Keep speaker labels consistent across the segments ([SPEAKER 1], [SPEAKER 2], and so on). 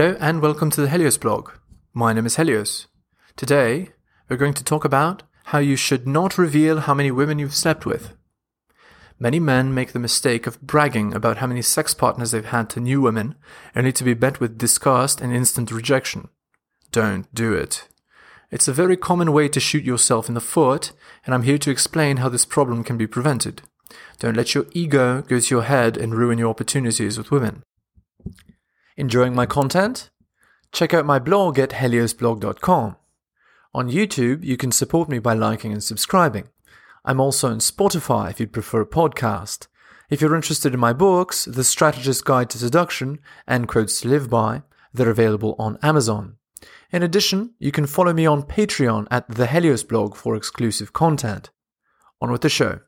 [SPEAKER 1] Hello and welcome to the Helios blog. My name is Helios. Today, we're going to talk about how you should not reveal how many women you've slept with. Many men make the mistake of bragging about how many sex partners they've had to new women, only to be met with disgust and instant rejection. Don't do it. It's a very common way to shoot yourself in the foot, and I'm here to explain how this problem can be prevented. Don't let your ego go to your head and ruin your opportunities with women. Enjoying my content? Check out my blog at heliosblog.com. On YouTube, you can support me by liking and subscribing. I'm also on Spotify if you'd prefer a podcast. If you're interested in my books, The Strategist's Guide to Seduction and Quotes to Live By, they're available on Amazon. In addition, you can follow me on Patreon at the Helios blog for exclusive content. On with the show.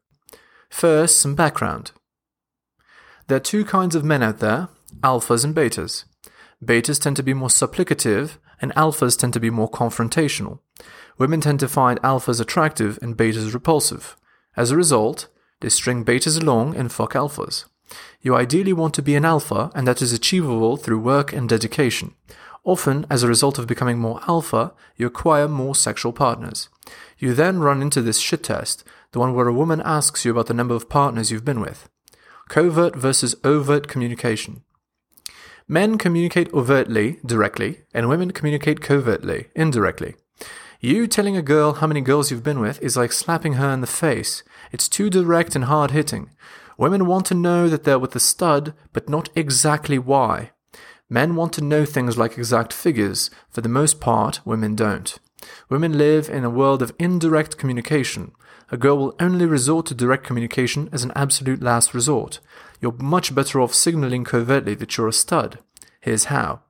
[SPEAKER 1] First, some background. There are two kinds of men out there alphas and betas. Betas tend to be more supplicative, and alphas tend to be more confrontational. Women tend to find alphas attractive and betas repulsive. As a result, they string betas along and fuck alphas. You ideally want to be an alpha, and that is achievable through work and dedication. Often, as a result of becoming more alpha, you acquire more sexual partners. You then run into this shit test, the one where a woman asks you about the number of partners you've been with. Covert versus overt communication. Men communicate overtly, directly, and women communicate covertly, indirectly. You telling a girl how many girls you've been with is like slapping her in the face. It's too direct and hard hitting. Women want to know that they're with a stud, but not exactly why. Men want to know things like exact figures. For the most part, women don't. Women live in a world of indirect communication. A girl will only resort to direct communication as an absolute last resort. You're much better off signaling covertly that you're a stud. Here's how.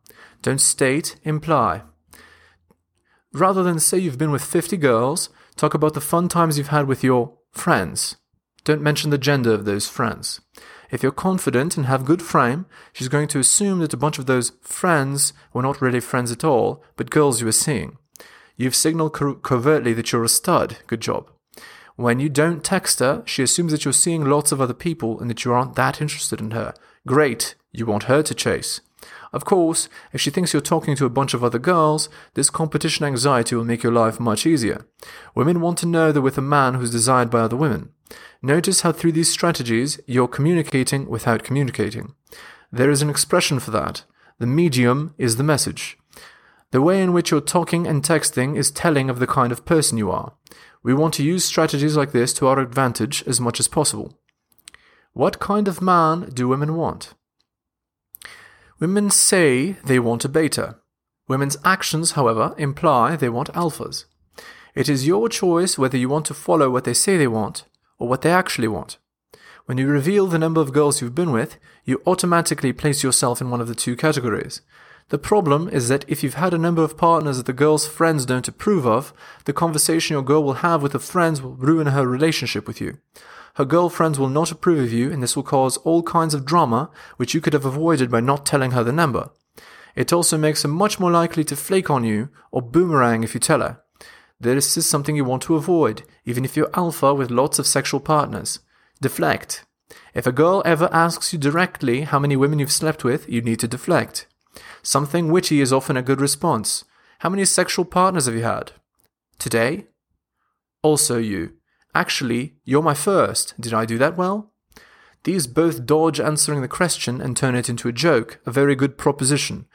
[SPEAKER 1] Don't state, imply. Rather than say you've been with 50 girls, talk about the fun times you've had with your friends. Don't mention the gender of those friends. If you're confident and have good frame, she's going to assume that a bunch of those friends were not really friends at all, but girls you were seeing. You've signaled co- covertly that you're a stud. Good job. When you don't text her, she assumes that you're seeing lots of other people and that you aren't that interested in her. Great, you want her to chase. Of course, if she thinks you're talking to a bunch of other girls, this competition anxiety will make your life much easier. Women want to know they're with a man who's desired by other women. Notice how through these strategies you're communicating without communicating. There is an expression for that. The medium is the message. The way in which you're talking and texting is telling of the kind of person you are. We want to use strategies like this to our advantage as much as possible. What kind of man do women want? Women say they want a beta. Women's actions, however, imply they want alphas. It is your choice whether you want to follow what they say they want or what they actually want. When you reveal the number of girls you've been with, you automatically place yourself in one of the two categories. The problem is that if you've had a number of partners that the girl's friends don't approve of, the conversation your girl will have with her friends will ruin her relationship with you. Her girlfriends will not approve of you, and this will cause all kinds of drama, which you could have avoided by not telling her the number. It also makes her much more likely to flake on you or boomerang if you tell her. This is something you want to avoid, even if you're alpha with lots of sexual partners. Deflect. If a girl ever asks you directly how many women you've slept with, you need to deflect. Something witty is often a good response. How many sexual partners have you had? Today? Also you. Actually, you're my first. Did I do that well? These both dodge answering the question and turn it into a joke, a very good proposition,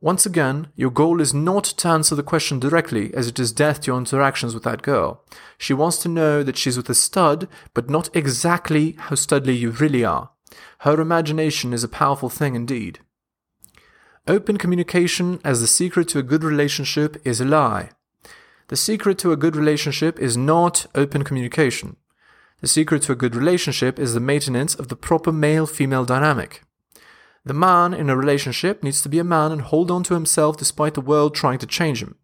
[SPEAKER 1] once again, your goal is not to answer the question directly, as it is death to your interactions with that girl. She wants to know that she's with a stud, but not exactly how studly you really are. Her imagination is a powerful thing indeed. Open communication as the secret to a good relationship is a lie. The secret to a good relationship is not open communication. The secret to a good relationship is the maintenance of the proper male female dynamic. The man in a relationship needs to be a man and hold on to himself despite the world trying to change him.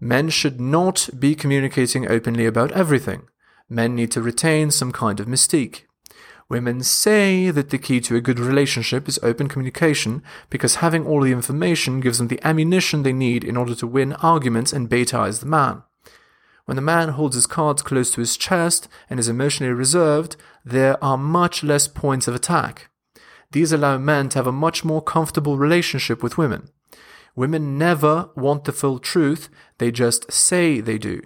[SPEAKER 1] Men should not be communicating openly about everything. Men need to retain some kind of mystique. Women say that the key to a good relationship is open communication because having all the information gives them the ammunition they need in order to win arguments and betaize the man. When the man holds his cards close to his chest and is emotionally reserved, there are much less points of attack. These allow men to have a much more comfortable relationship with women. Women never want the full truth, they just say they do.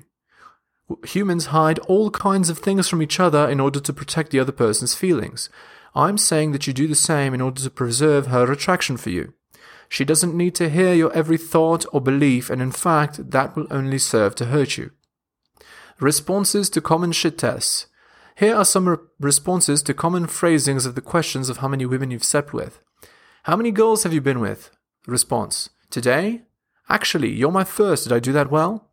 [SPEAKER 1] Humans hide all kinds of things from each other in order to protect the other person's feelings. I'm saying that you do the same in order to preserve her attraction for you. She doesn't need to hear your every thought or belief, and in fact, that will only serve to hurt you. Responses to common shit tests. Here are some re- responses to common phrasings of the questions of how many women you've slept with. How many girls have you been with? Response. Today? Actually, you're my first. Did I do that well?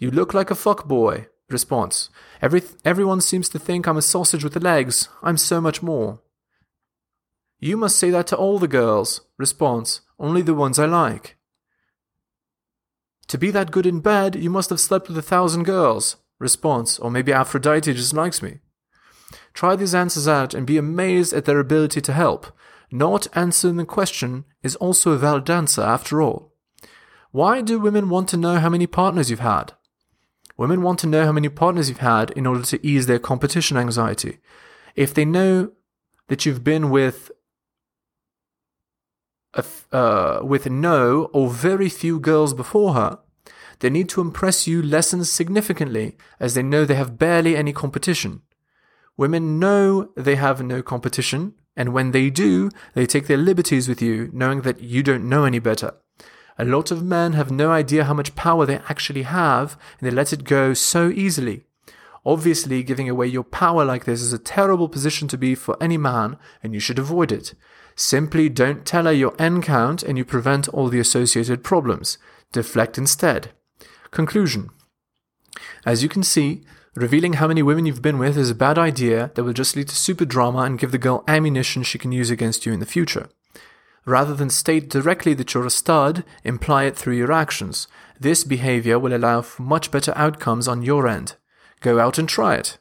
[SPEAKER 1] You look like a fuckboy. Response. Every, everyone seems to think I'm a sausage with legs. I'm so much more. You must say that to all the girls. Response. Only the ones I like. To be that good in bed, you must have slept with a thousand girls. Response. Or maybe Aphrodite just likes me. Try these answers out and be amazed at their ability to help. Not answering the question is also a valid answer after all. Why do women want to know how many partners you've had? Women want to know how many partners you've had in order to ease their competition anxiety. If they know that you've been with uh, with no or very few girls before her, they need to impress you lessens significantly as they know they have barely any competition. Women know they have no competition, and when they do, they take their liberties with you, knowing that you don't know any better. A lot of men have no idea how much power they actually have, and they let it go so easily. Obviously, giving away your power like this is a terrible position to be for any man, and you should avoid it. Simply don't tell her your N count and you prevent all the associated problems. Deflect instead. Conclusion As you can see, revealing how many women you've been with is a bad idea that will just lead to super drama and give the girl ammunition she can use against you in the future. Rather than state directly that you're a stud, imply it through your actions. This behavior will allow for much better outcomes on your end. Go out and try it.